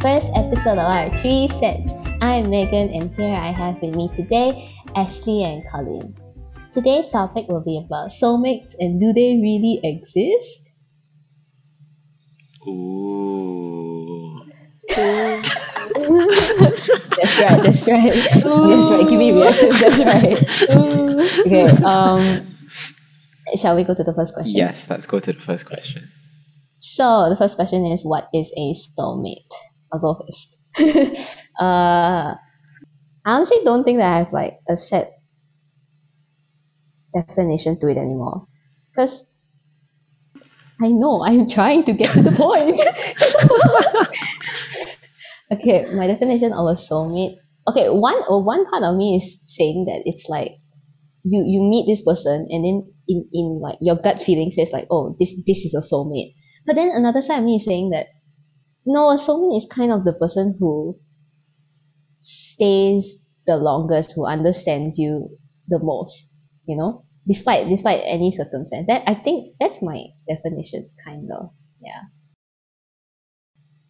first episode of our Three Cents. I'm Megan, and here I have with me today Ashley and Colin. Today's topic will be about soulmates and do they really exist? Ooh. that's right, that's right. That's right. Give me reactions, that's right. okay, um shall we go to the first question? Yes, let's go to the first question. So the first question is what is a soulmate? I'll go first. uh I honestly don't think that I have like a set definition to it anymore. Because I know I'm trying to get to the point. okay, my definition of a soulmate. Okay, one or one part of me is saying that it's like you you meet this person and then in, in like your gut feeling says like, oh, this this is a soulmate. But then another side of me is saying that no, a soulmate is kind of the person who stays the longest, who understands you the most, you know? Despite despite any circumstance. That I think that's my definition, kind of. Yeah.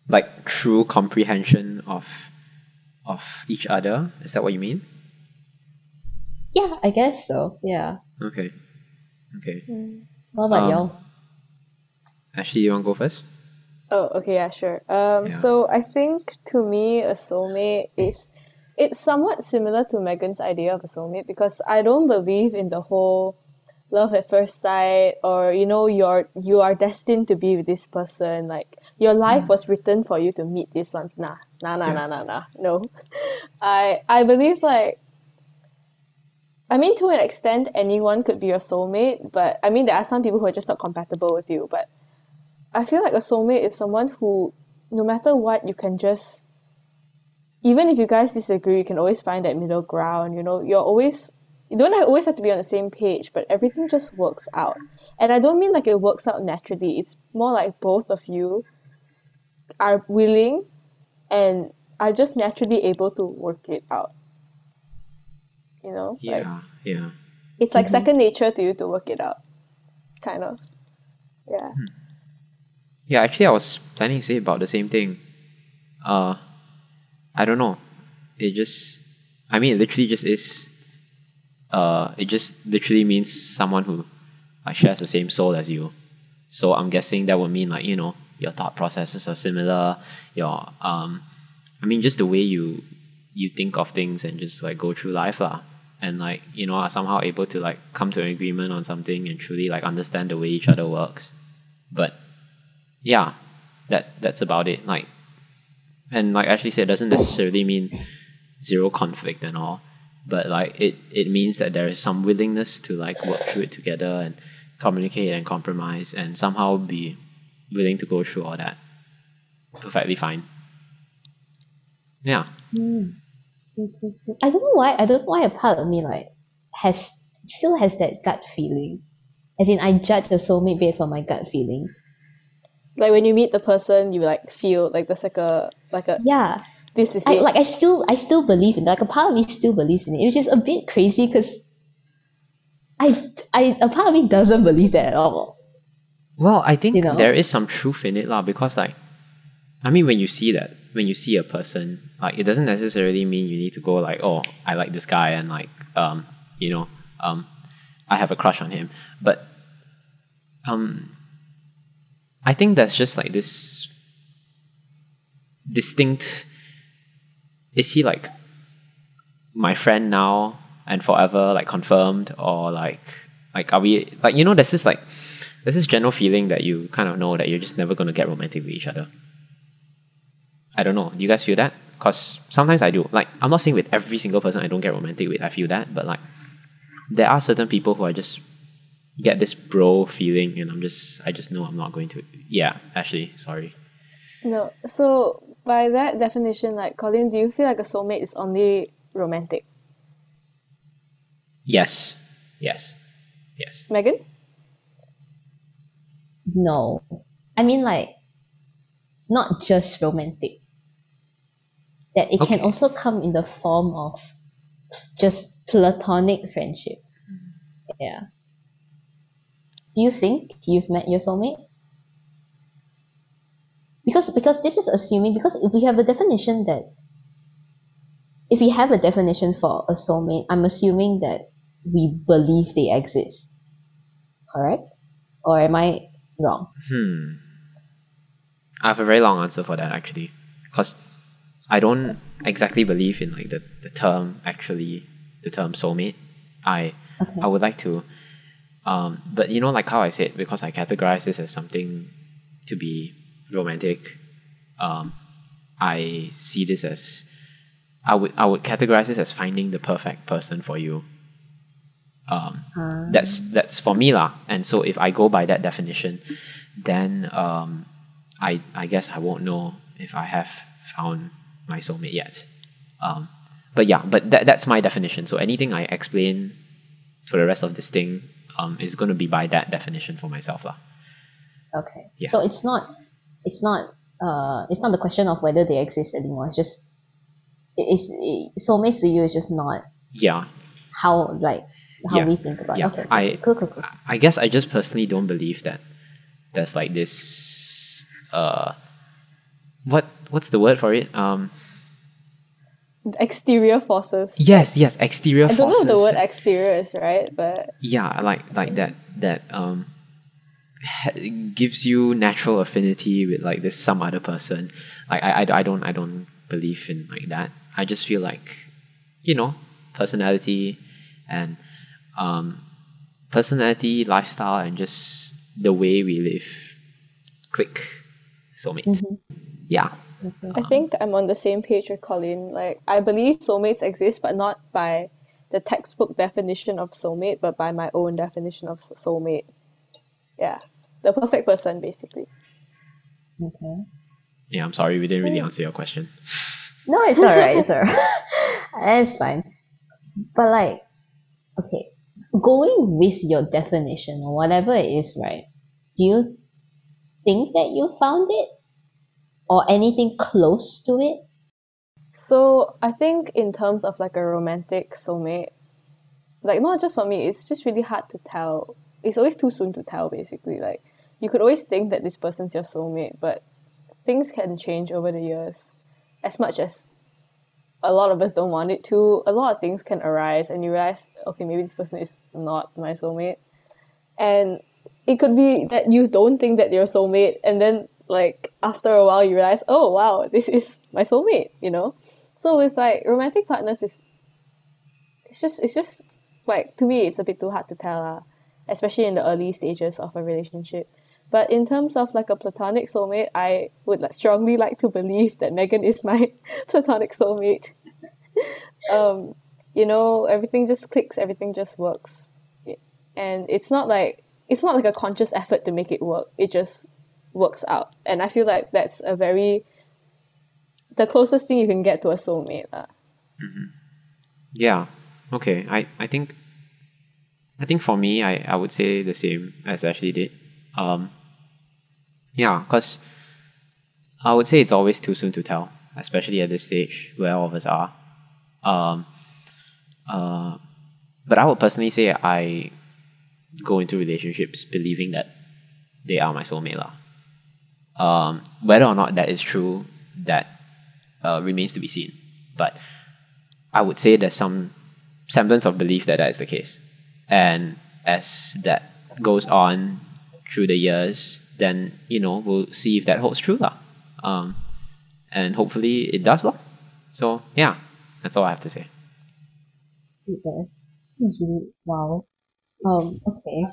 Like true comprehension of of each other. Is that what you mean? Yeah, I guess so. Yeah. Okay. Okay. What about Um, y'all? Ashley, you want to go first? Oh, okay, yeah, sure. Um, Yeah. so I think to me, a soulmate is it's somewhat similar to Megan's idea of a soulmate because I don't believe in the whole love at first sight or you know you're you are destined to be with this person like your life was written for you to meet this one nah nah nah Yeah. nah nah nah no i i believe like i mean to an extent anyone could be your soulmate but i mean there are some people who are just not compatible with you but I feel like a soulmate is someone who, no matter what, you can just, even if you guys disagree, you can always find that middle ground. You know, you're always, you don't have, always have to be on the same page, but everything just works out. And I don't mean like it works out naturally. It's more like both of you are willing and are just naturally able to work it out. You know, like Yeah. Yeah. it's like mm-hmm. second nature to you to work it out, kind of. Yeah. Hmm. Yeah, actually, I was planning to say about the same thing. Uh, I don't know. It just, I mean, it literally just is. Uh, it just literally means someone who uh, shares the same soul as you. So I'm guessing that would mean like you know your thought processes are similar. Your um, I mean, just the way you you think of things and just like go through life lah. And like you know are somehow able to like come to an agreement on something and truly like understand the way each other works. But yeah, that that's about it. Like, and like Ashley said, it doesn't necessarily mean zero conflict and all, but like it it means that there is some willingness to like work through it together and communicate and compromise and somehow be willing to go through all that. Perfectly fine. Yeah. Hmm. I don't know why. I don't know why a part of me like has still has that gut feeling. As in, I judge a soulmate based on my gut feeling. Like when you meet the person, you like feel like there's like a like a Yeah, this is I it. like. I still, I still believe in that. Like a part of me still believes in it, which is a bit crazy because I, I, a part of me doesn't believe that at all. Well, I think You know? there is some truth in it lah because like I mean when you see that when you see a person like it doesn't necessarily mean you need to go like oh I like this guy and like um you know um I have a crush on him but um I think that's just like this distinct is he like my friend now and forever like confirmed or like like are we like you know there's this like there's this general feeling that you kind of know that you're just never to get romantic with each other. I don't know. Do you guys feel that? Because sometimes i do. Like i'm not saying with every single person i don't get romantic with i feel that but like there are certain people who i just get this bro feeling and i'm just i just know i'm not going to yeah actually sorry No. So by that definition, like Colin, do you feel like a soulmate is only romantic? yes yes yes Megan? No, I mean like, not just romantic. That it can also come in the form of just platonic friendship. Mm. Yeah. Do you think you've met your soulmate? because because this is assuming because if we have a definition that if we have a definition for a soulmate, I'm assuming that we believe they exist. Correct? Or am I wrong? Hmm. I have a very long answer for that actually, because I don't exactly believe in like the, the term actually the term soulmate. I Okay. I would like to, um, but you know like how I said because I categorize this as something to be romantic. Um, I see this as I would I would categorize this as finding the perfect person for you. Um, Ah. that's that's for me lah. And so if I go by that definition, then um, I I guess I won't know if I have found my soulmate yet. Um, but yeah, but that that's my definition. So anything I explain for the rest of this thing um, is going to be by that definition for myself lah. Okay. Yeah. So it's not it's not uh it's not the question of whether they exist anymore. It's just it is it, soulmates to you is just not Yeah, how like how Yeah. we think about Yeah. it. Okay, I- okay. Cool, cool, cool. I guess I just personally don't believe that there's like this uh what what's the word for it? Um Exterior forces. yes, yes, exterior forces. I don't know forces. what the word that- exterior is, right? But yeah, like like that that um ha- gives you natural affinity with like this some other person. Like I, I, I don't I don't believe in like that. I just feel like you know personality and um personality, lifestyle, and just the way we live click soulmate. Yeah. I think I'm on the same page with Colin. Like, I believe soulmates exist, but not by the textbook definition of soulmate, but by my own definition of soulmate. Yeah, the perfect person, basically. Okay. Yeah, I'm sorry we didn't really answer your question. No, it's alright, it's alright. it's fine. But like, okay, going with your definition or whatever it is, right? Do you think that you found it? Or anything close to it? So I think in terms of like a romantic soulmate, like not just for me, it's just really hard to tell. It's always too soon to tell, basically. Like you could always think that this person's your soulmate, but things can change over the years. As much as a lot of us don't want it to, a lot of things can arise and you realize, okay, maybe this person is not my soulmate. And it could be that you don't think that you're soulmate and then like after a while you realize, oh wow, this is my soulmate, you know? So with like romantic partners is it's just it's just like to me it's a bit too hard to tell uh, especially in the early stages of a relationship. But in terms of like a platonic soulmate, I would like, strongly like to believe that Megan is my platonic soulmate. um, you know, everything just clicks, everything just works, and it's not like it's not like a conscious effort to make it work. It just works out, and I feel like that's a very the closest thing you can get to a soulmate. Uh. Yeah. Okay. I, I think I think for me I, I would say the same as Ashley did. Um yeah, because I would say it's always too soon to tell, especially at this stage where all of us are. Um uh but I would personally say I go into relationships believing that they are my soulmate. lah. Um whether or not that is true, that uh, remains to be seen. But I would say there's some semblance of belief that that is the case. And as that goes on through the years, then, you know, we'll see if that holds true. lah. Um, and hopefully it does. lah. So, yeah, that's all I have to say. That's really wow. Um, okay.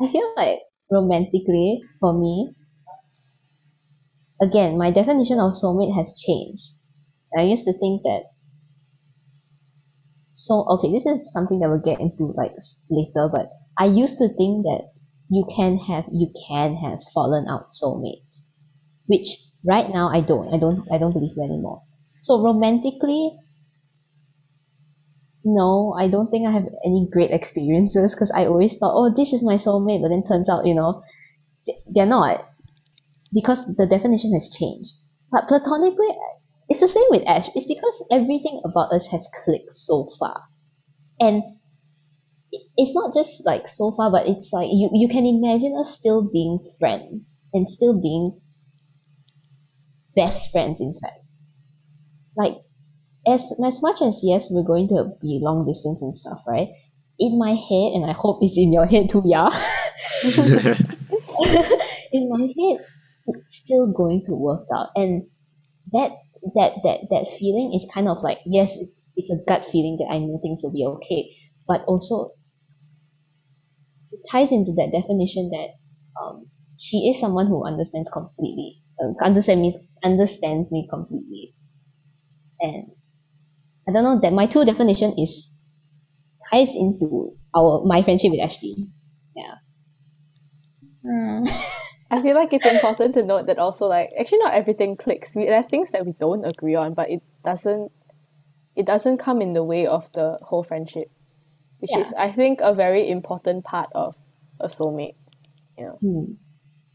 I feel like romantically, for me, again, my definition of soulmate has changed. I used to think that so okay, this is something that we'll get into like later, but I used to think that you can have you can have fallen out soulmates. Which right now I don't. I don't I don't believe that anymore. So romantically, no, I don't think I have any great experiences because I always thought, oh, this is my soulmate, but then turns out, you know, th- they're not because the definition has changed. But platonically, it's the same with Ash. It's because everything about us has clicked so far, and it's not just like so far, but it's like you you can imagine us still being friends and still being best friends in fact like as as much as yes we're going to be long distance and stuff right? In my head and i hope it's in your head too yeah in my head it's still going to work out. And that that that that feeling is kind of like yes it's a gut feeling that i know things will be okay. But also it ties into that definition that um, she is someone who understands completely. Uh, understand me understands me completely. And i don't know that my two definition is ties into our my friendship with ashley yeah Hmm. I feel like it's important to note that also like actually not everything clicks. We there are things that we don't agree on, but it doesn't it doesn't come in the way of the whole friendship. Which Yeah. is I think a very important part of a soulmate. Hmm.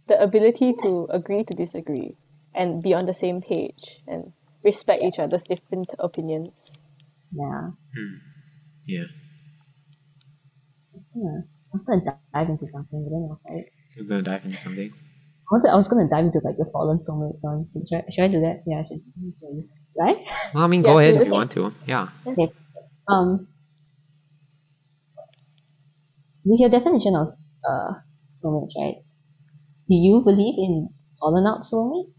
The ability to agree to disagree and be on the same page and respect each other's different opinions. Yeah yeah. Hmm. I was gonna dive into something, but then I was like, You're gonna dive into something. I wanted, I was gonna dive into like the fallen soulmates one. Should I, should I do that? Yeah, I should. Should I? Well, I mean, Yeah, go ahead if you want to. Yeah. Okay. Um, with your definition of uh soulmates, right? Do you believe in fallen out soulmate?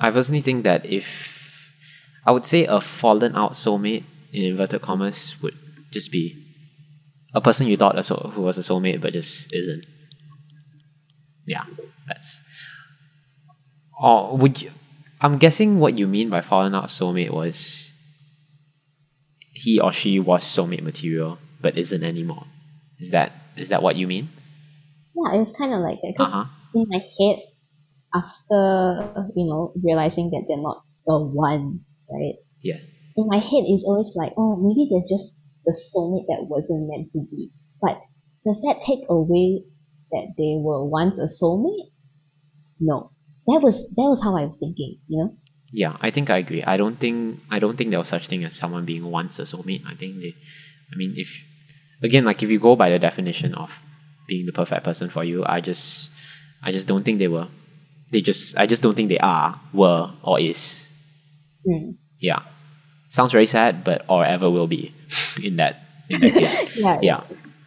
I personally think that if I would say a fallen out soulmate in inverted commas would just be a person you thought a soul, who was a soulmate but just isn't. Yeah, that's. Or would you? I'm guessing what you mean by fallen out soulmate was he or she was soulmate material but isn't anymore. Is that is that what you mean? Yeah, it's kind of like that. Uh Because huh. in my head, after you know realizing that they're not the one, right? Yeah. in my head it's always like, oh, maybe they're just the soulmate that wasn't meant to be. But does that take away that they were once a soulmate? No. That was that was how I was thinking, you know? Yeah, I think I agree. I don't think I don't think there was such thing as someone being once a soulmate. I think they, I mean, if again, like if you go by the definition of being the perfect person for you, I just, I just don't think they were. They just, I just don't think they are, were, or is. Mm. Yeah, sounds very sad, but or ever will be, in that in that case. Yeah. Yeah.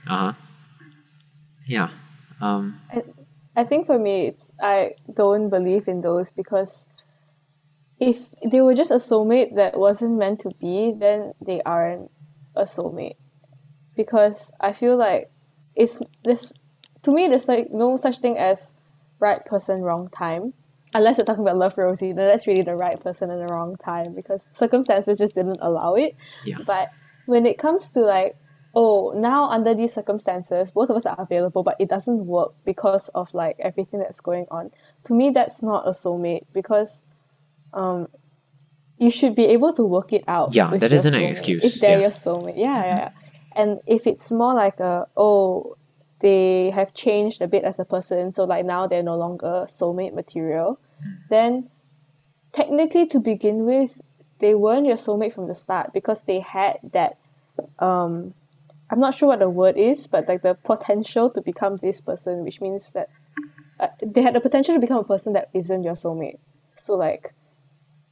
Uh huh. Yeah. Um. I I think for me, it's, I don't believe in those because if they were just a soulmate that wasn't meant to be, then they aren't a soulmate. Because I feel like it's this to me. There's like no such thing as right person, wrong time. Unless you're talking about Love Rosie, then that's really the right person and the wrong time because circumstances just didn't allow it. Yeah. But when it comes to like, oh, now under these circumstances, both of us are available, but it doesn't work because of like everything that's going on. To me, that's not a soulmate because, um, you should be able to work it out. Yeah, that isn't an excuse, If they're yeah. your soulmate, yeah, yeah, yeah. And if it's more like a oh, they have changed a bit as a person, so like now they're no longer soulmate material, then technically to begin with, they weren't your soulmate from the start because they had that um I'm not sure what the word is, but like the potential to become this person, which means that uh, they had the potential to become a person that isn't your soulmate. So like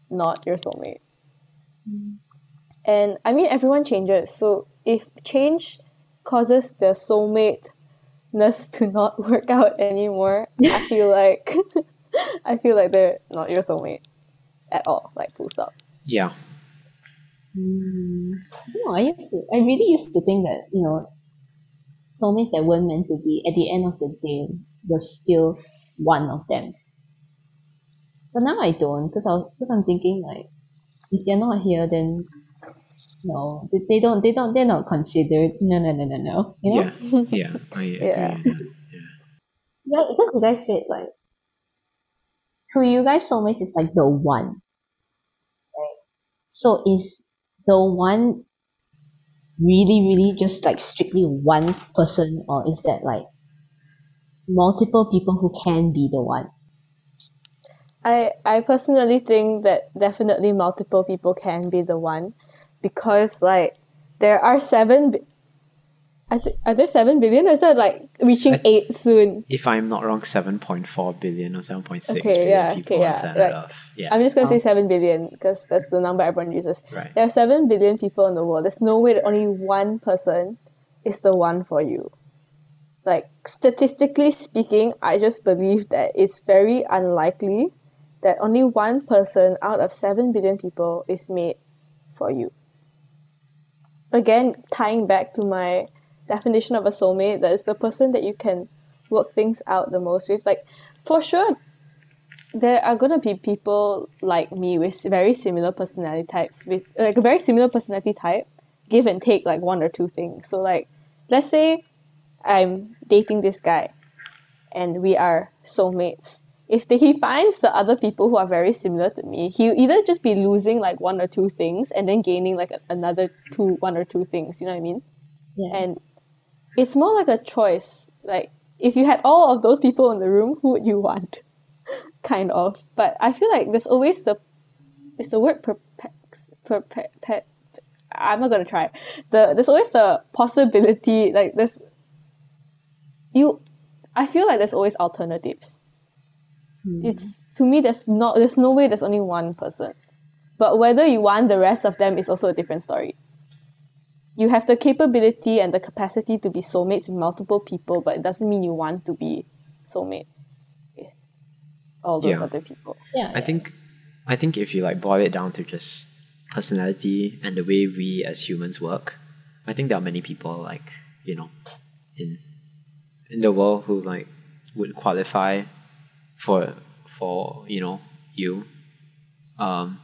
not your soulmate. And I mean everyone changes. So if change causes the soulmate-ness to not work out anymore, I feel like I feel like they're not your soulmate at all. Like full stop. Yeah. Mm, no, I used to, I really used to think that, you know, soulmates that weren't meant to be, at the end of the day, was still one of them. But now I don't, because I because I'm thinking like, if they're not here, then no, they, they don't, they don't, they're not considered. No, no, no, no, no. You know? Yeah. Yeah. I agree. Yeah. with. Yeah, because you guys said like, to you guys, soulmate is like the one, right? So is the one really, really just like strictly one person, or is that like multiple people who can be the one? I I personally think that definitely multiple people can be the one because like there are seven I th- are there seven billion? Or is that like reaching I- eight soon? If I'm not wrong, seven point four billion or seven point six Okay, billion yeah, people okay, on yeah, planet like, Earth. Yeah. I'm just gonna Oh. say seven billion because that's the number everyone uses. right. There are seven billion people in the world. There's no way that only one person is the one for you. Like statistically speaking, I just believe that it's very unlikely that only one person out of seven billion people is made for you. Again, tying back to my definition of a soulmate, that is the person that you can work things out the most with. Like, for sure, there are gonna be people like me with very similar personality types with like a very similar personality type give and take like one or two things so like let's say i'm dating this guy and we are soulmates if the, he finds the other people who are very similar to me he'll either just be losing like one or two things and then gaining like a, another two one or two things you know what i mean? Yeah. and it's more like a choice like if you had all of those people in the room who would you want? Kind of. But i feel like there's always the it's the word perpex perpe, pe, i'm not gonna try. The there's always the possibility like there's you i feel like there's always alternatives Hmm. it's to me there's not there's no way there's only one person but whether you want the rest of them is also a different story you have the capability and the capacity to be soulmates with multiple people but it doesn't mean you want to be soulmates with all those Yeah. other people yeah. I think I think if you like boil it down to just personality and the way we as humans work, I think there are many people like, you know, in in the world who like would qualify for for, you know, you. Um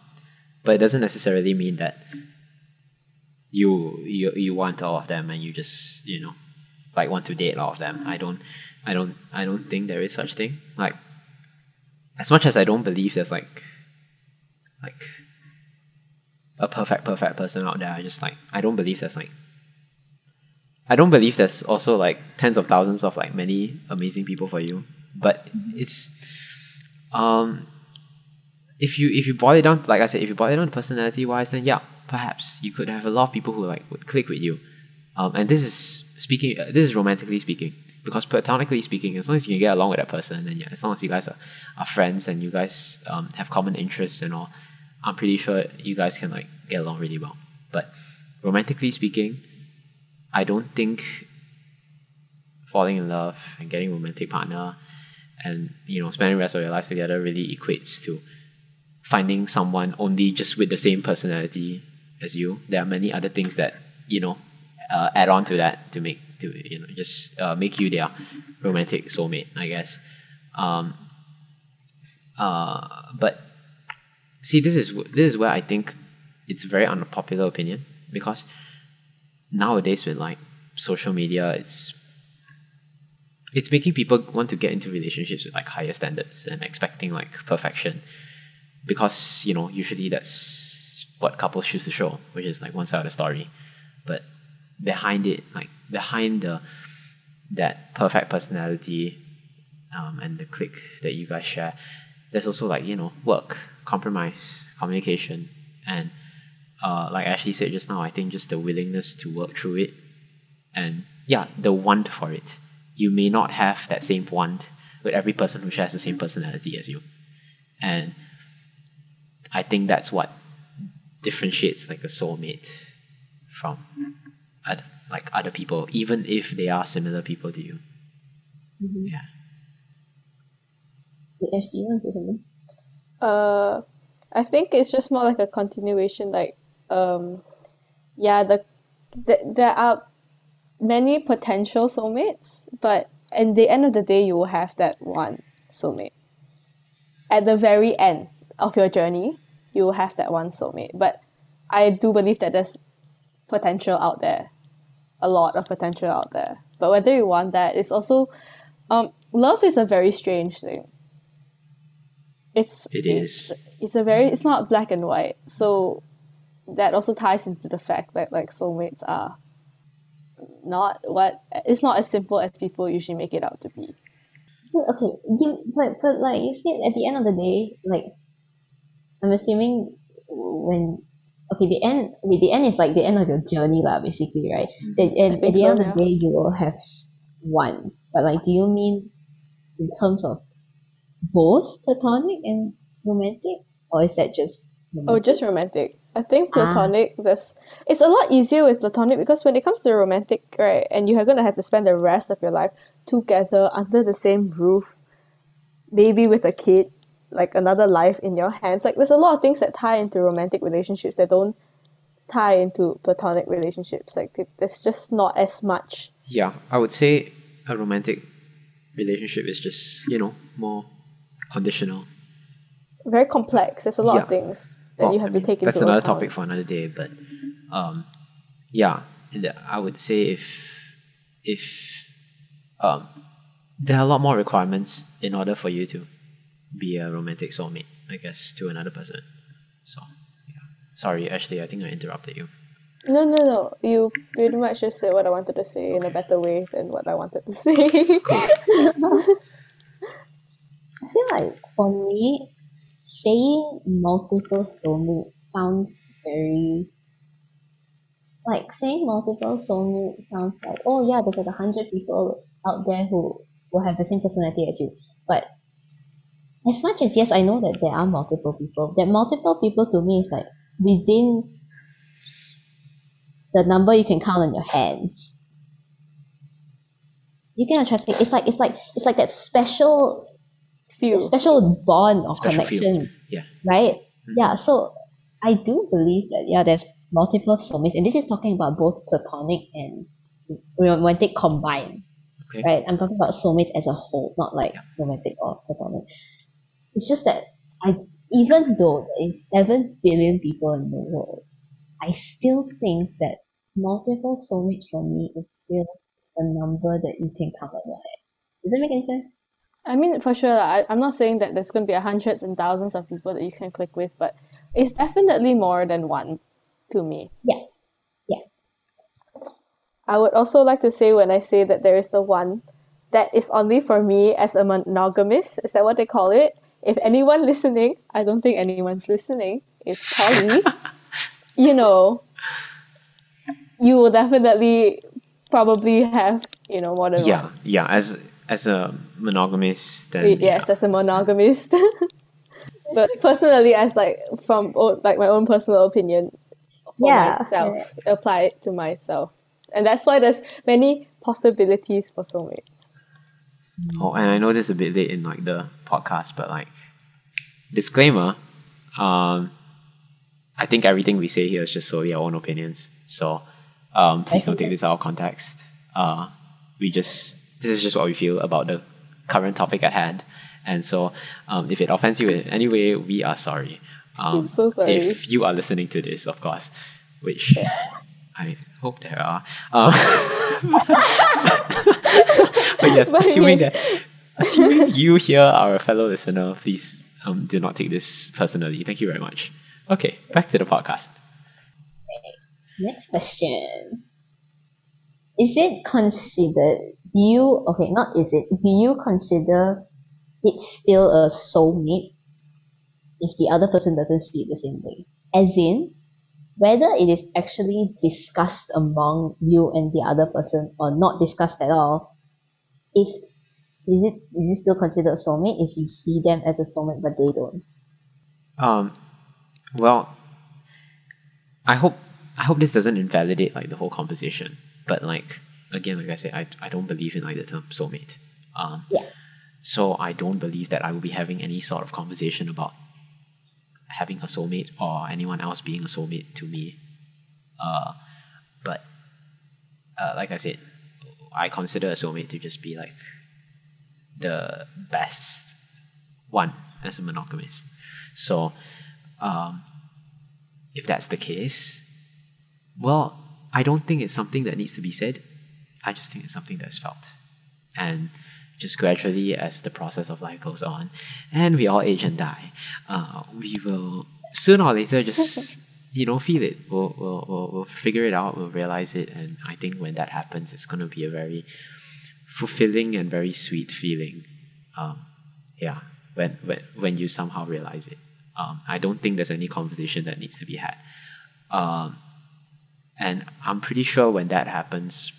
but it doesn't necessarily mean that you you you want all of them and you just, you know, like want to date all of them. I don't I don't I don't think there is such thing. Like as much as I don't believe there's like like a perfect perfect person out there, I just like I don't believe there's like I don't believe there's also like tens of thousands of like many amazing people for you. But it's um if you if you boil it down like I said, if you boil it down personality wise, then yeah, perhaps you could have a lot of people who like would click with you. Um, and this is speaking. Uh, this is romantically speaking, because platonically speaking, as long as you can get along with that person, then yeah, as long as you guys are, are friends and you guys um, have common interests and all, I'm pretty sure you guys can like get along really well. But romantically speaking, I don't think falling in love and getting a romantic partner and you know spending the rest of your lives together really equates to finding someone only just with the same personality as you. There are many other things that you know uh, add on to that to make to you know just uh, make you their romantic soulmate, I guess. Um, uh, but see, this is this is where I think it's very unpopular opinion because nowadays with like social media, it's it's making people want to get into relationships with like higher standards and expecting like perfection. Because you know usually that's what couples choose to show which is like one side of the story. But behind it like behind the that perfect personality um, and the click that you guys share there's also like you know work compromise communication and uh, like Ashley said just now I think just the willingness to work through it and yeah the want for it you may not have that same want with every person who shares the same personality as you and I think that's what differentiates like a soulmate from other, like other people, even if they are similar people to you. Mhm. Yeah. Wait, Ash, do you want to something? Uh, I think it's just more like a continuation. Like, um, yeah, the, the there are many potential soulmates, but at the end of the day, you will have that one soulmate. At the very end of your journey, you will have that one soulmate. But I do believe that there's potential out there, a lot of potential out there. But whether you want that, it's also, um, love is a very strange thing. It's It it's, it's a very it's not black and white so that also ties into the fact that like soulmates are not what it's not as simple as people usually make it out to be okay, you but but like you said, at the end of the day, like I'm assuming when okay, the end. Okay, the end is like the end of your journey, lah. Basically, right? Mm-hmm. That and at the so, end of the day, you will have one. But like, do you mean in terms of both platonic and romantic, or is that just? Oh, just romantic. I think Ah. platonic. There's it's a lot easier with platonic because when it comes to romantic, right, and you are gonna have to spend the rest of your life together under the same roof, maybe with a kid, like another life in your hands. Like there's a lot of things that tie into romantic relationships that don't tie into platonic relationships. Like there's just not as much. Yeah, I would say a romantic relationship is just you know more conditional. Very complex. There's a lot of things that Well, you have I to mean, take into that's another account. topic for another day. But um, yeah, and I would say if if um, there are a lot more requirements in order for you to be a romantic soulmate, I guess, to another person. So yeah, sorry, Ashley, I think I interrupted you. No, no, no. You pretty much just said what I wanted to say in a better way than what I wanted to say. I feel like for me, saying multiple soulmates sounds very like saying multiple soulmates sounds like oh yeah, there's like a hundred people out there who will have the same personality as you. But as much as yes, I know that there are multiple people. That multiple people to me is like within the number you can count on your hands. You cannot trust it. It's like it's like it's like that special Few. special bond or Special feel. connection, Yeah. right? Mm. Yeah, so I do believe that yeah, there's multiple soulmates, and this is talking about both platonic and romantic combined, Okay. right? I'm talking about soulmates as a whole, not like romantic or platonic. It's just that I, even though there is seven billion people in the world, I still think that multiple soulmates for me is still a number that you can count on your head. Does that make any sense? I mean, for sure, I, I'm not saying that there's going to be hundreds and thousands of people that you can click with, but it's definitely more than one to me. Yeah. Yeah. I would also like to say when I say that there is the one that is only for me as a monogamist, is that what they call it? If anyone listening, I don't think anyone's listening, is poly, you know, you will definitely probably have, you know, more than Yeah, one. yeah. As as a monogamist, then yes, as a monogamist. but personally, as like from like my own personal opinion, for Yeah. myself, apply it to myself, and that's why there's many possibilities for soulmates. Oh, and I know this is a bit late in like the podcast, but like disclaimer, um, I think everything we say here is just solely our own opinions. So um, please don't take this out of context. Uh, we just this is just what we feel about the current topic at hand, and so um, if it offends you in any way, we are sorry. Um, I'm so sorry. If you are listening to this, of course, which I hope there are. Um, but yes, But assuming that assuming you here are a fellow listener, please um, do not take this personally. Thank you very much. Okay, back to the podcast. Next question. Is it considered, do you, okay, not is it, do you consider it still a soulmate if the other person doesn't see it the same way? As in, whether it is actually discussed among you and the other person or not discussed at all, if is it is it still considered a soulmate if you see them as a soulmate but they don't? Um, well, I hope I hope this doesn't invalidate like the whole conversation. But like again, like I said, I, I don't believe in either term soulmate. Um, Yeah. So I don't believe that I will be having any sort of conversation about having a soulmate or anyone else being a soulmate to me. Uh, but uh, like I said, I consider a soulmate to just be like the best one as a monogamist. So, um, if that's the case, well, I don't think it's something that needs to be said. I just think it's something that's felt. And just gradually, as the process of life goes on, and we all age and die, uh, we will sooner or later just, you know, feel it. We'll, we'll, we'll, we'll figure it out, we'll realize it. And I think when that happens, it's going to be a very fulfilling and very sweet feeling. Um, yeah, when, when, when you somehow realize it. Um, I don't think there's any conversation that needs to be had. Um, and I'm pretty sure when that happens,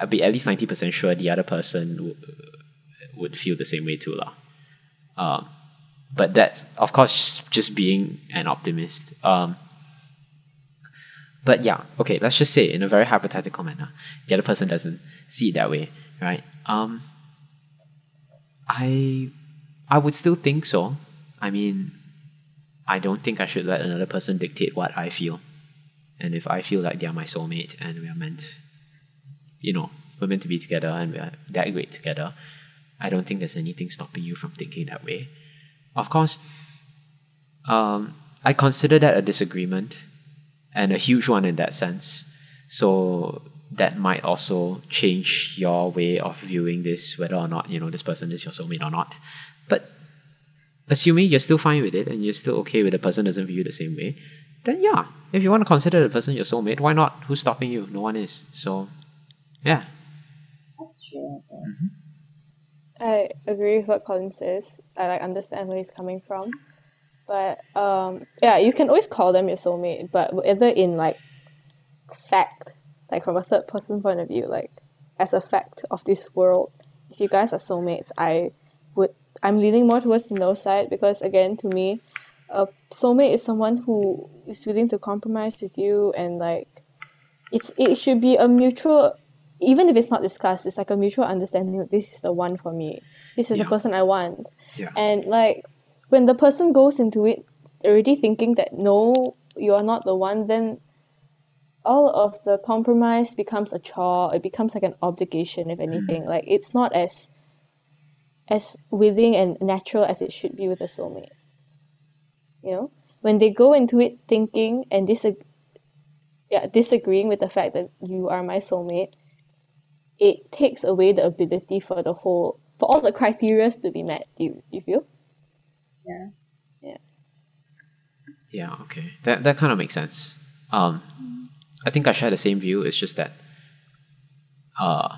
I'll be at least ninety percent sure the other person w- would feel the same way too, lah. Um, but that's of course just, just being an optimist. Um, but yeah, okay, let's just say in a very hypothetical manner, the other person doesn't see it that way, right? Um, I I would still think so. I mean, I don't think I should let another person dictate what I feel. And if I feel like they are my soulmate and we are meant, you know, we're meant to be together and we are that great together, I don't think there's anything stopping you from thinking that way. Of course, um, I consider that a disagreement and a huge one in that sense. So that might also change your way of viewing this, whether or not, you know, this person is your soulmate or not. But assuming you're still fine with it and you're still okay with the person doesn't view you the same way, then yeah, if you want to consider the person your soulmate, why not? Who's stopping you? No one is. So, yeah. That's true. I agree with what Colin says. I like understand where he's coming from. But um yeah, you can always call them your soulmate, but whether in like fact, like from a third person point of view, like as a fact of this world, if you guys are soulmates, I would I'm leaning more towards the no side because again to me, a soulmate is someone who is willing to compromise with you and like it's it should be a mutual even if it's not discussed, it's like a mutual understanding that this is the one for me. This is Yeah. the person I want. Yeah. And like when the person goes into it already thinking that no, you are not the one, then all of the compromise becomes a chore. It becomes like an obligation, if anything. Mm. Like it's not as as willing and natural as it should be with a soulmate. You know, when they go into it thinking and disag- yeah, disagreeing with the fact that you are my soulmate, it takes away the ability for the whole for all the criterias to be met. Do you, you feel? Yeah. Yeah, yeah okay. That that kind of makes sense. Um, I think I share the same view. It's just that, uh,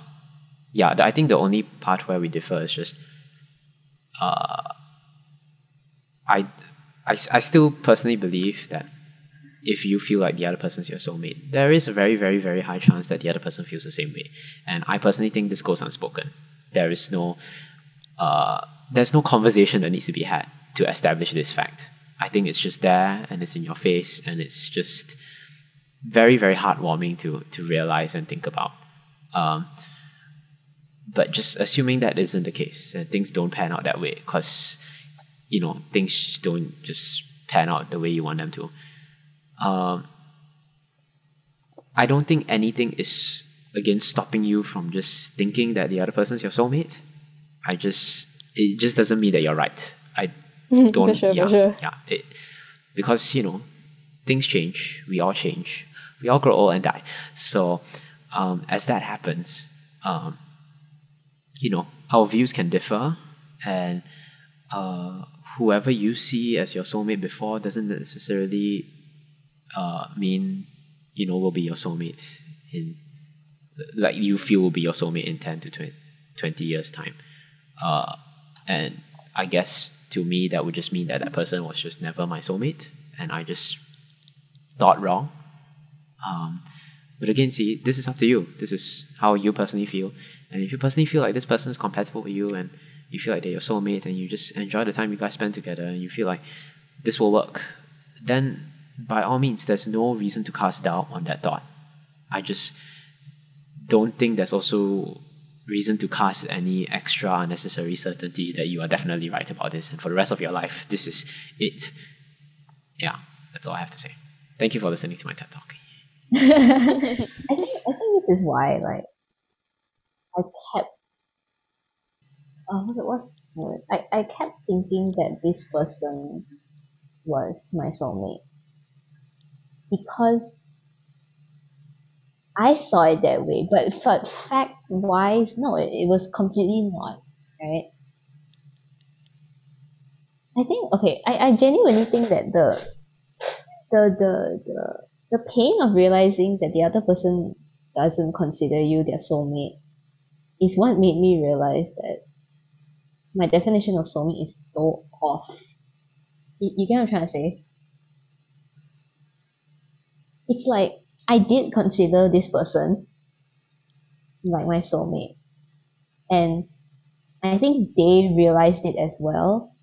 yeah, the- I think the only part where we differ is just, uh, I still personally believe that if you feel like the other person's your soulmate, there is a very, very, very high chance that the other person feels the same way. And I personally think this goes unspoken. There is no, uh, there's no conversation that needs to be had to establish this fact. I think it's just there and it's in your face and it's just very, very heartwarming to to realize and think about. Um, but just assuming that isn't the case and things don't pan out that way because you know things don't just pan out the way you want them to. Um, I don't think anything is again stopping you from just thinking that the other person's your soulmate. I just it just doesn't mean that you're right. I don't sure, for yeah, sure. yeah. It, because you know things change. We all change. We all grow old and die. So um, as that happens, um, you know our views can differ, and uh, whoever you see as your soulmate before doesn't necessarily uh, mean you know will be your soulmate in like you feel will be your soulmate in 10 to 20, 20 years time. Uh, and i guess to me that would just mean that that person was just never my soulmate and i just thought wrong. Um, but again see this is up to you. This is how you personally feel. And if you personally feel like this person is compatible with you and you feel like they're your soulmate and you just enjoy the time you guys spend together and you feel like this will work then by all means there's no reason to cast doubt on that thought. I just don't think there's also reason to cast any extra unnecessary certainty that you are definitely right about this. And for the rest of your life this is it. Yeah that's all i have to say. Thank you for listening to my ted talk. I think I think this is why like I kept uh, it word? I, I kept thinking that this person was my soulmate because I saw it that way, but but fact wise, no, it, it was completely not, right? I think okay, I, I genuinely think that the the the the the pain of realizing that the other person doesn't consider you their soulmate is what made me realize that my definition of soulmate is so off. You, you get what I'm trying to say? It's like I did consider this person like my soulmate. And I think they realized it as well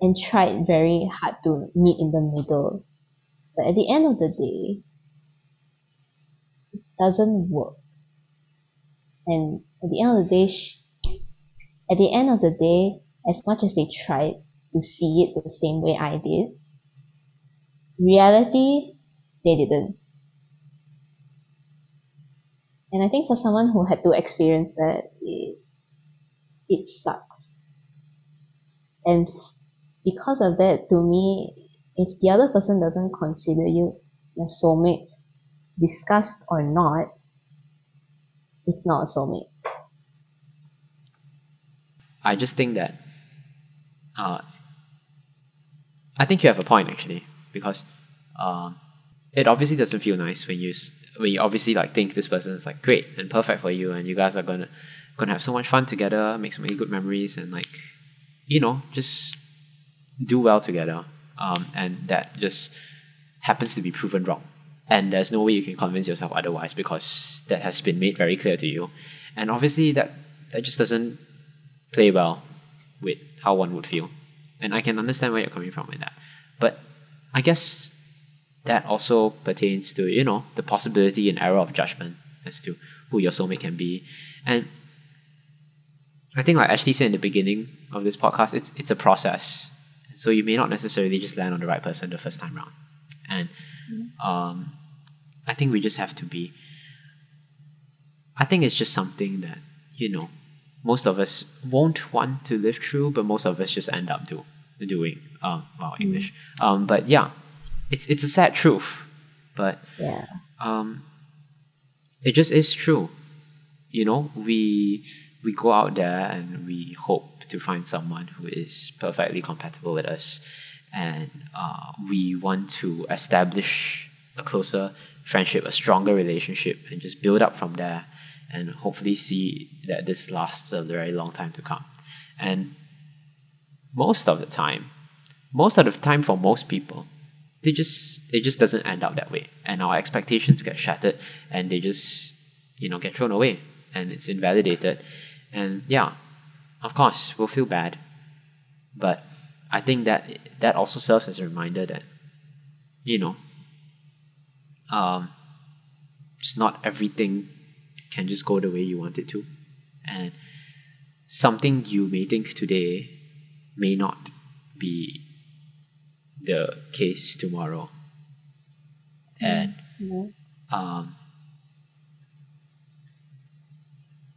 and tried very hard to meet in the middle. But at the end of the day, it doesn't work. And at the end of the day, at the end of the day, as much as they tried to see it the same way I did, reality, they didn't. And I think for someone who had to experience that, it, it sucks. And because of that, to me, if the other person doesn't consider you your soulmate, discussed or not, it's not a soulmate. I just think that uh, I think you have a point actually because um, it obviously doesn't feel nice when you when you obviously like think this person is like great and perfect for you and you guys are gonna gonna have so much fun together, make so many good memories and like you know just do well together. Um, and that just happens to be proven wrong. And there's no way you can convince yourself otherwise because that has been made very clear to you. And obviously that that just doesn't play well with how one would feel. And I can understand where you're coming from with that. But I guess that also pertains to, you know, the possibility and error of judgment as to who your soulmate can be. And I think like Ashley said in the beginning of this podcast, it's it's a process. So you may not necessarily just land on the right person the first time round. And um, I think we just have to be I think it's just something that, you know, most of us won't want to live through, but most of us just end up do, doing. Um, wow, English. Um, but yeah, it's it's a sad truth, but Yeah. um, it just is true. You know, we we go out there and we hope to find someone who is perfectly compatible with us, and uh, we want to establish a closer friendship, a stronger relationship, and just build up from there, and hopefully see that this lasts a very long time to come. And most of the time, most of the time for most people, they just it just doesn't end up that way. And our expectations get shattered and they just you know get thrown away and it's invalidated. And yeah of course we'll feel bad. But i think that that also serves as a reminder that you know um just not everything can just go the way you want it to. And something you may think today may not be the case tomorrow. And um,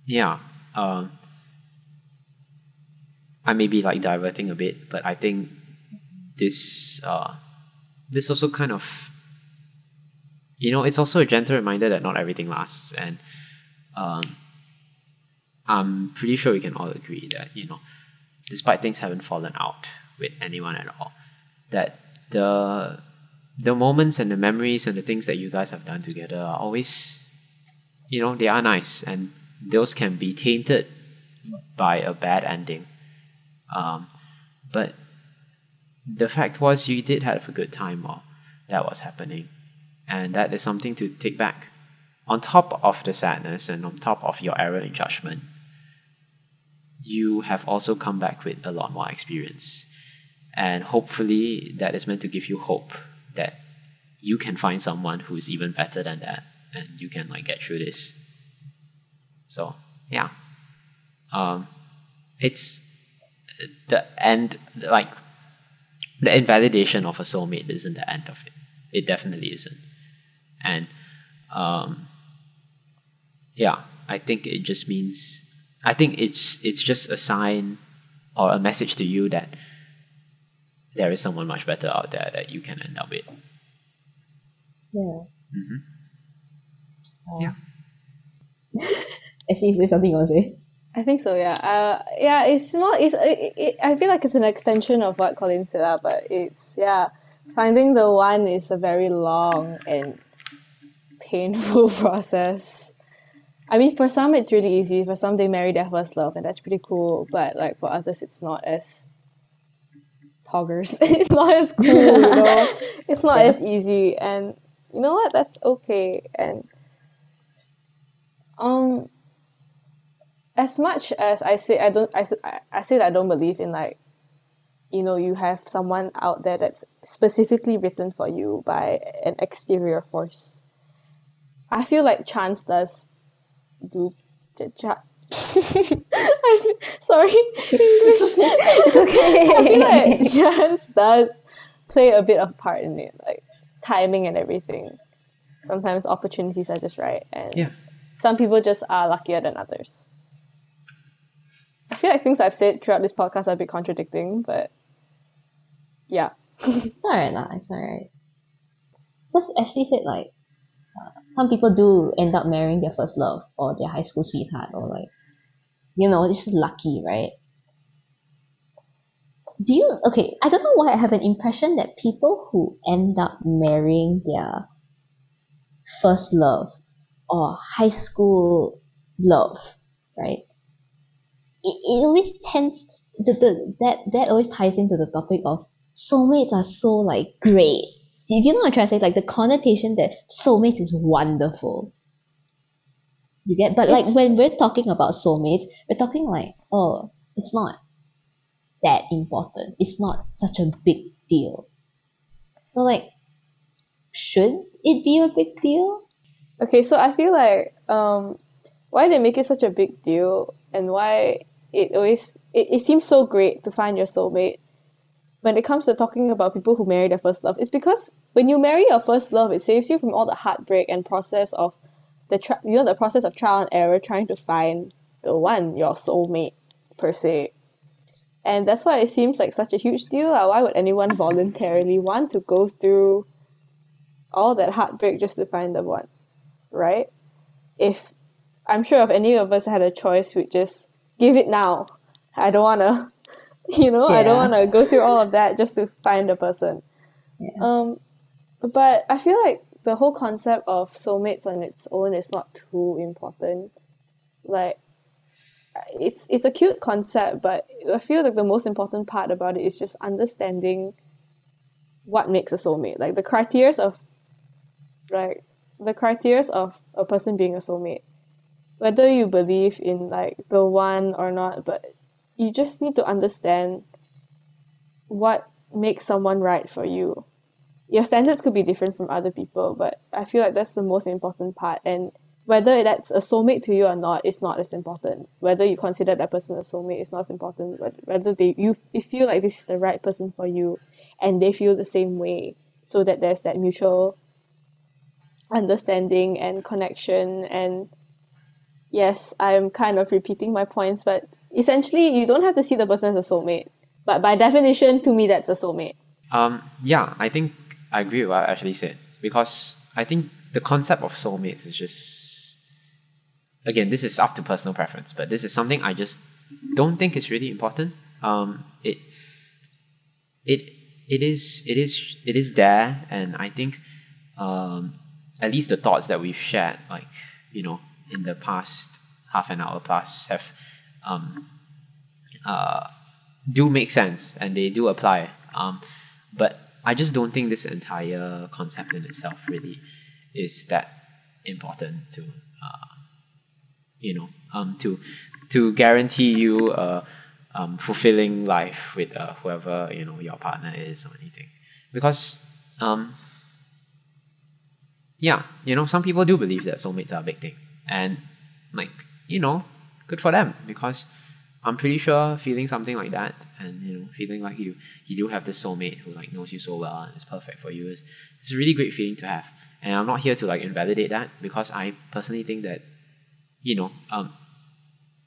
yeah, um, I may be like diverting a bit, but I think this uh, this also kind of you know it's also a gentle reminder that not everything lasts, and um, I'm pretty sure we can all agree that you know despite things haven't fallen out with anyone at all, that the the moments and the memories and the things that you guys have done together are always, you know, they are nice and those can be tainted by a bad ending. Um, but the fact was you did have a good time while that was happening, and that is something to take back. On top of the sadness and on top of your error in judgment, you have also come back with a lot more experience. And hopefully, that is meant to give you hope that you can find someone who's even better than that and you can like get through this. So, yeah. Um, it's the end, like, the invalidation of a soulmate isn't the end of it. It definitely isn't. And, um, yeah, I think it just means I think it's it's just a sign or a message to you that there is someone much better out there that you can end up with. Yeah. Mhm. Oh. Yeah. Actually, is there something you want to say? I think so. Yeah. Uh. Yeah. It's not. It's. It, it, I feel like it's an extension of what Colin said. Uh, but it's yeah. Finding the one is a very long and painful process. I mean, for some it's really easy. For some, they marry their first love, and that's pretty cool. But like for others, it's not as poggers. it's not as cool. You know? It's not Yeah. as easy, and you know what that's okay and um as much as I say I don't I I say that I don't believe in like you know you have someone out there that's specifically written for you by an exterior force I feel like chance does do the cha- I'm sorry English it's okay. I feel like chance does play a bit of part in it like timing and everything sometimes opportunities are just right and Yeah. some people just are luckier than others I feel like things I've said throughout this podcast are a bit contradicting but yeah It's alright lah. It's alright. Because Ashley said like, some people do end up marrying their first love or their high school sweetheart or like, you know, just lucky, right? Do you okay? I don't know why I have an impression that people who end up marrying their first love or high school love, right? It, it always tends the, the that that always ties into the topic of soulmates are so like great. Do you know what I'm trying to say? Like the connotation that soulmates is wonderful. You get, but like when we're talking about soulmates, we're talking like, oh, it's not that important. It's not such a big deal. So like, should it be a big deal? Okay, so I feel like um, why they make it such a big deal and why it always it, it seems so great to find your soulmate when it comes to talking about people who marry their first love. It's because when you marry your first love, it saves you from all the heartbreak and process of the you know the process of trial and error trying to find the one your soulmate per se. And that's why it seems like such a huge deal. lah. Why would anyone voluntarily want to go through all that heartbreak just to find the one? right? If I'm sure if any of us had a choice, we'd just give it now. I don't wanna, you know, I don't wanna go through all of that just to find a person. Yeah. Um, but I feel like the whole concept of soulmates on its own is not too important. Like, it's it's a cute concept, but I feel like the most important part about it is just understanding what makes a soulmate. Like the criteria of like the criteria of a person being a soulmate. Whether you believe in like the one or not, but you just need to understand what makes someone right for you. Your standards could be different from other people, but I feel like that's the most important part. And whether that's a soulmate to you or not is not as important. Whether you consider that person a soulmate is not as important. But whether they you, you feel like this is the right person for you, and they feel the same way, so that there's that mutual understanding and connection and yes i'm kind of repeating my points but essentially you don't have to see the person as a soulmate but by definition to me that's a soulmate Um, yeah, I think I agree with what Ashley said because I think the concept of soulmates is just again, this is up to personal preference, but this is something I just don't think is really important. Um, it it it is it is it is there, and I think um, at least the thoughts that we've shared, like you know, in the past half an hour plus, have um, uh, do make sense and they do apply. Um, but I just don't think this entire concept in itself really is that important to, uh, you know, um, to to guarantee you a um, fulfilling life with uh, whoever you know your partner is or anything, because um, yeah, you know, some people do believe that soulmates are a big thing, and like you know, good for them because I'm pretty sure feeling something like that and you know feeling like you you do have this soulmate who like knows you so well and is perfect for you is it's a really great feeling to have. And I'm not here to like invalidate that because I personally think that you know um,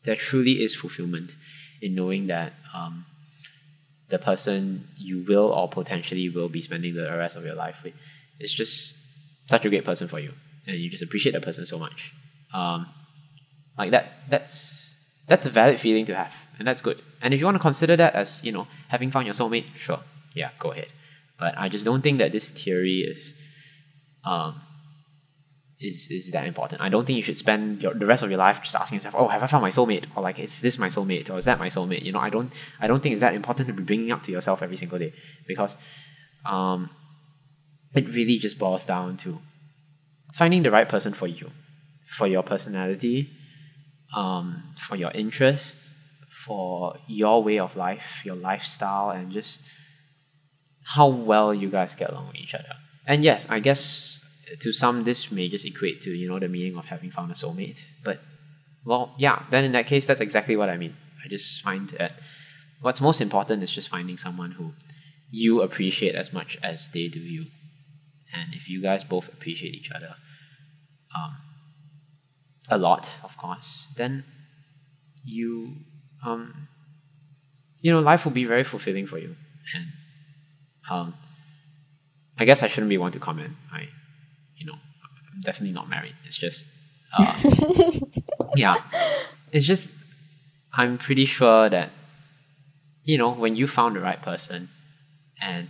there truly is fulfillment in knowing that um, the person you will or potentially will be spending the rest of your life with is just such a great person for you and you just appreciate that person so much um, like that that's that's a valid feeling to have and that's good. And if you want to consider that as you know having found your soulmate sure. Yeah go ahead. But i just don't think that this theory is um is is that important. I don't think you should spend your, the rest of your life just asking yourself oh have i found my soulmate? Or like is this my soulmate? Or is that my soulmate? You know i don't i don't think it's that important to be bringing up to yourself every single day. Because um it really just boils down to finding the right person for you, for your personality, um, for your interests, for your way of life, your lifestyle, and just how well you guys get along with each other. And yes, I guess to some this may just equate to you know the meaning of having found a soulmate, but well, yeah, then in that case, that's exactly what I mean. I just find that what's most important is just finding someone who you appreciate as much as they do you. And if you guys both appreciate each other um, a lot, of course, then you, um, you know, life will be very fulfilling for you. And um, I guess I shouldn't be one to comment. I, you know, I'm definitely not married. It's just, uh, yeah, it's just I'm pretty sure that you know when you found the right person and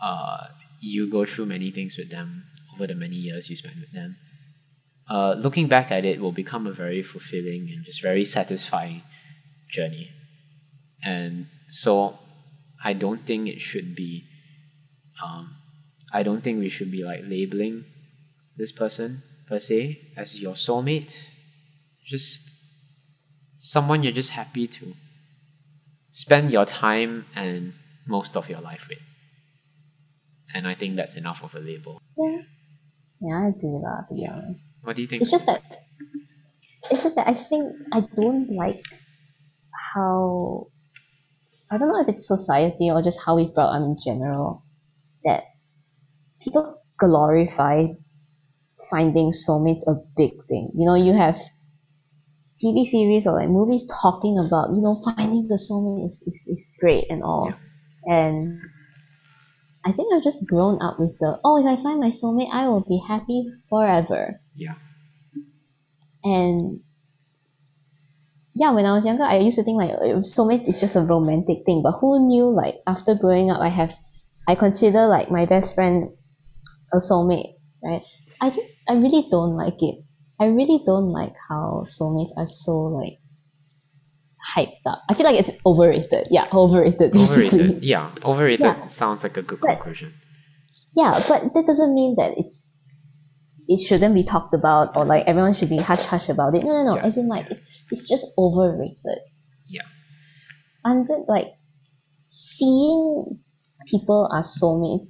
uh, you go through many things with them over the many years you spend with them. Uh, looking back at it will become a very fulfilling and just very satisfying journey. And so I don't think it should be um, I don't think we should be like labeling this person per se as your soulmate. Just someone you're just happy to spend your time and most of your life with. And I think that's enough of a label. Yeah. Yeah, I agree with that, to be honest. What do you think? It's just that it's just that I think I don't like how I don't know if it's society or just how we brought up in general that people glorify finding soulmates a big thing. You know, you have TV series or like movies talking about, you know, finding the soulmate is, is, is great and all. And I think I've just grown up with the, oh, if I find my soulmate, I will be happy forever. Yeah. And yeah, when I was younger, I used to think like uh, soulmates is just a romantic thing. But who knew like after growing up, I have, I consider like my best friend a soulmate, right? I just, I really don't like it. I really don't like how soulmates are so like hyped up. I feel like it's overrated. Yeah, overrated. Basically. Overrated. Yeah, overrated Yeah. sounds like a good But- conclusion. Yeah, but that doesn't mean that it's it shouldn't be talked about or like everyone should be hush hush about it. No, no, no. Yeah. As in like it's it's just overrated. Yeah. And then like seeing people as soulmates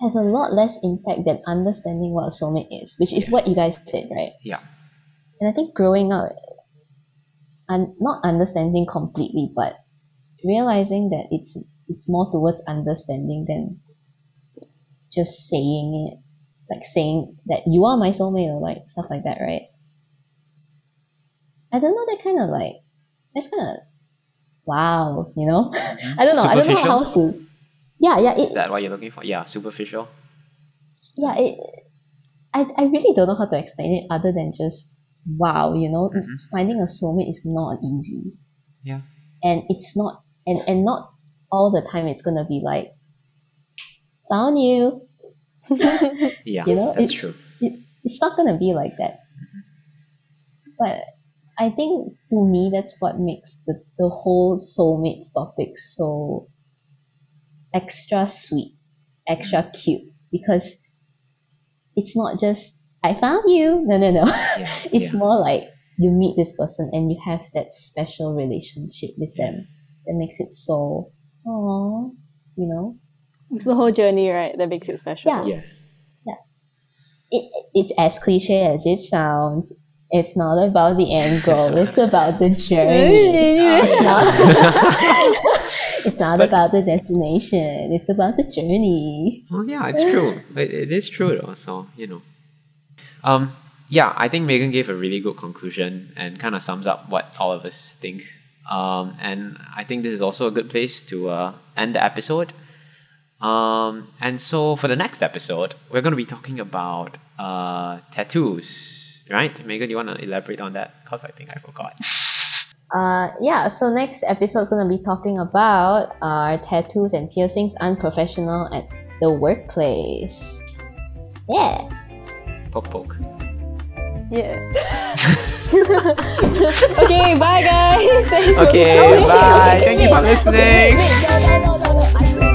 has a lot less impact than understanding what a soulmate is, which is what you guys said, right? Yeah. And I think growing up and not understanding completely, but realizing that it's it's more towards understanding than just saying it. Like saying that you are my soulmate or like stuff like that, right? I don't know that kind of like that's kind of wow, you know? Mm-hmm. I don't know. I don't know how to Yeah, yeah, Is that what you're looking for? Yeah, superficial. yeah, it I, I really don't know how to explain it other than just wow, you know, Mhm. finding a soulmate is not easy. Yeah. And it's not and, and not all the time it's gonna be like found you. Yeah, You know, that's it's- true. It, it's not gonna be like that. But I think to me that's what makes the, the whole soulmates topic so extra sweet, extra cute. Because it's not just I found you. No no no. Yeah, it's yeah. more like you meet this person and you have that special relationship with them that makes it so oh you know It's the whole journey, right, that makes it special. Yeah. Yeah. it, it's as cliche as it sounds it's not about the end goal it's about the journey it's not, it's not about the destination it's about the journey Well, yeah, it's true. It, it is true though. So you know, um, yeah, I think Megan gave a really good conclusion and kind of sums up what all of us think. Um, and I think this is also a good place to uh, end the episode. Um, and so for the next episode, we're going to be talking about uh, tattoos, right? Megan, do you want to elaborate on that? Because I think I forgot. uh yeah so next episode is going to be talking about our tattoos and piercings unprofessional at the workplace yeah Poke poke. Yeah. okay, bye guys. Thanks for- Okay, Oh, wait, bye. okay, Thank you for wait, okay, listening.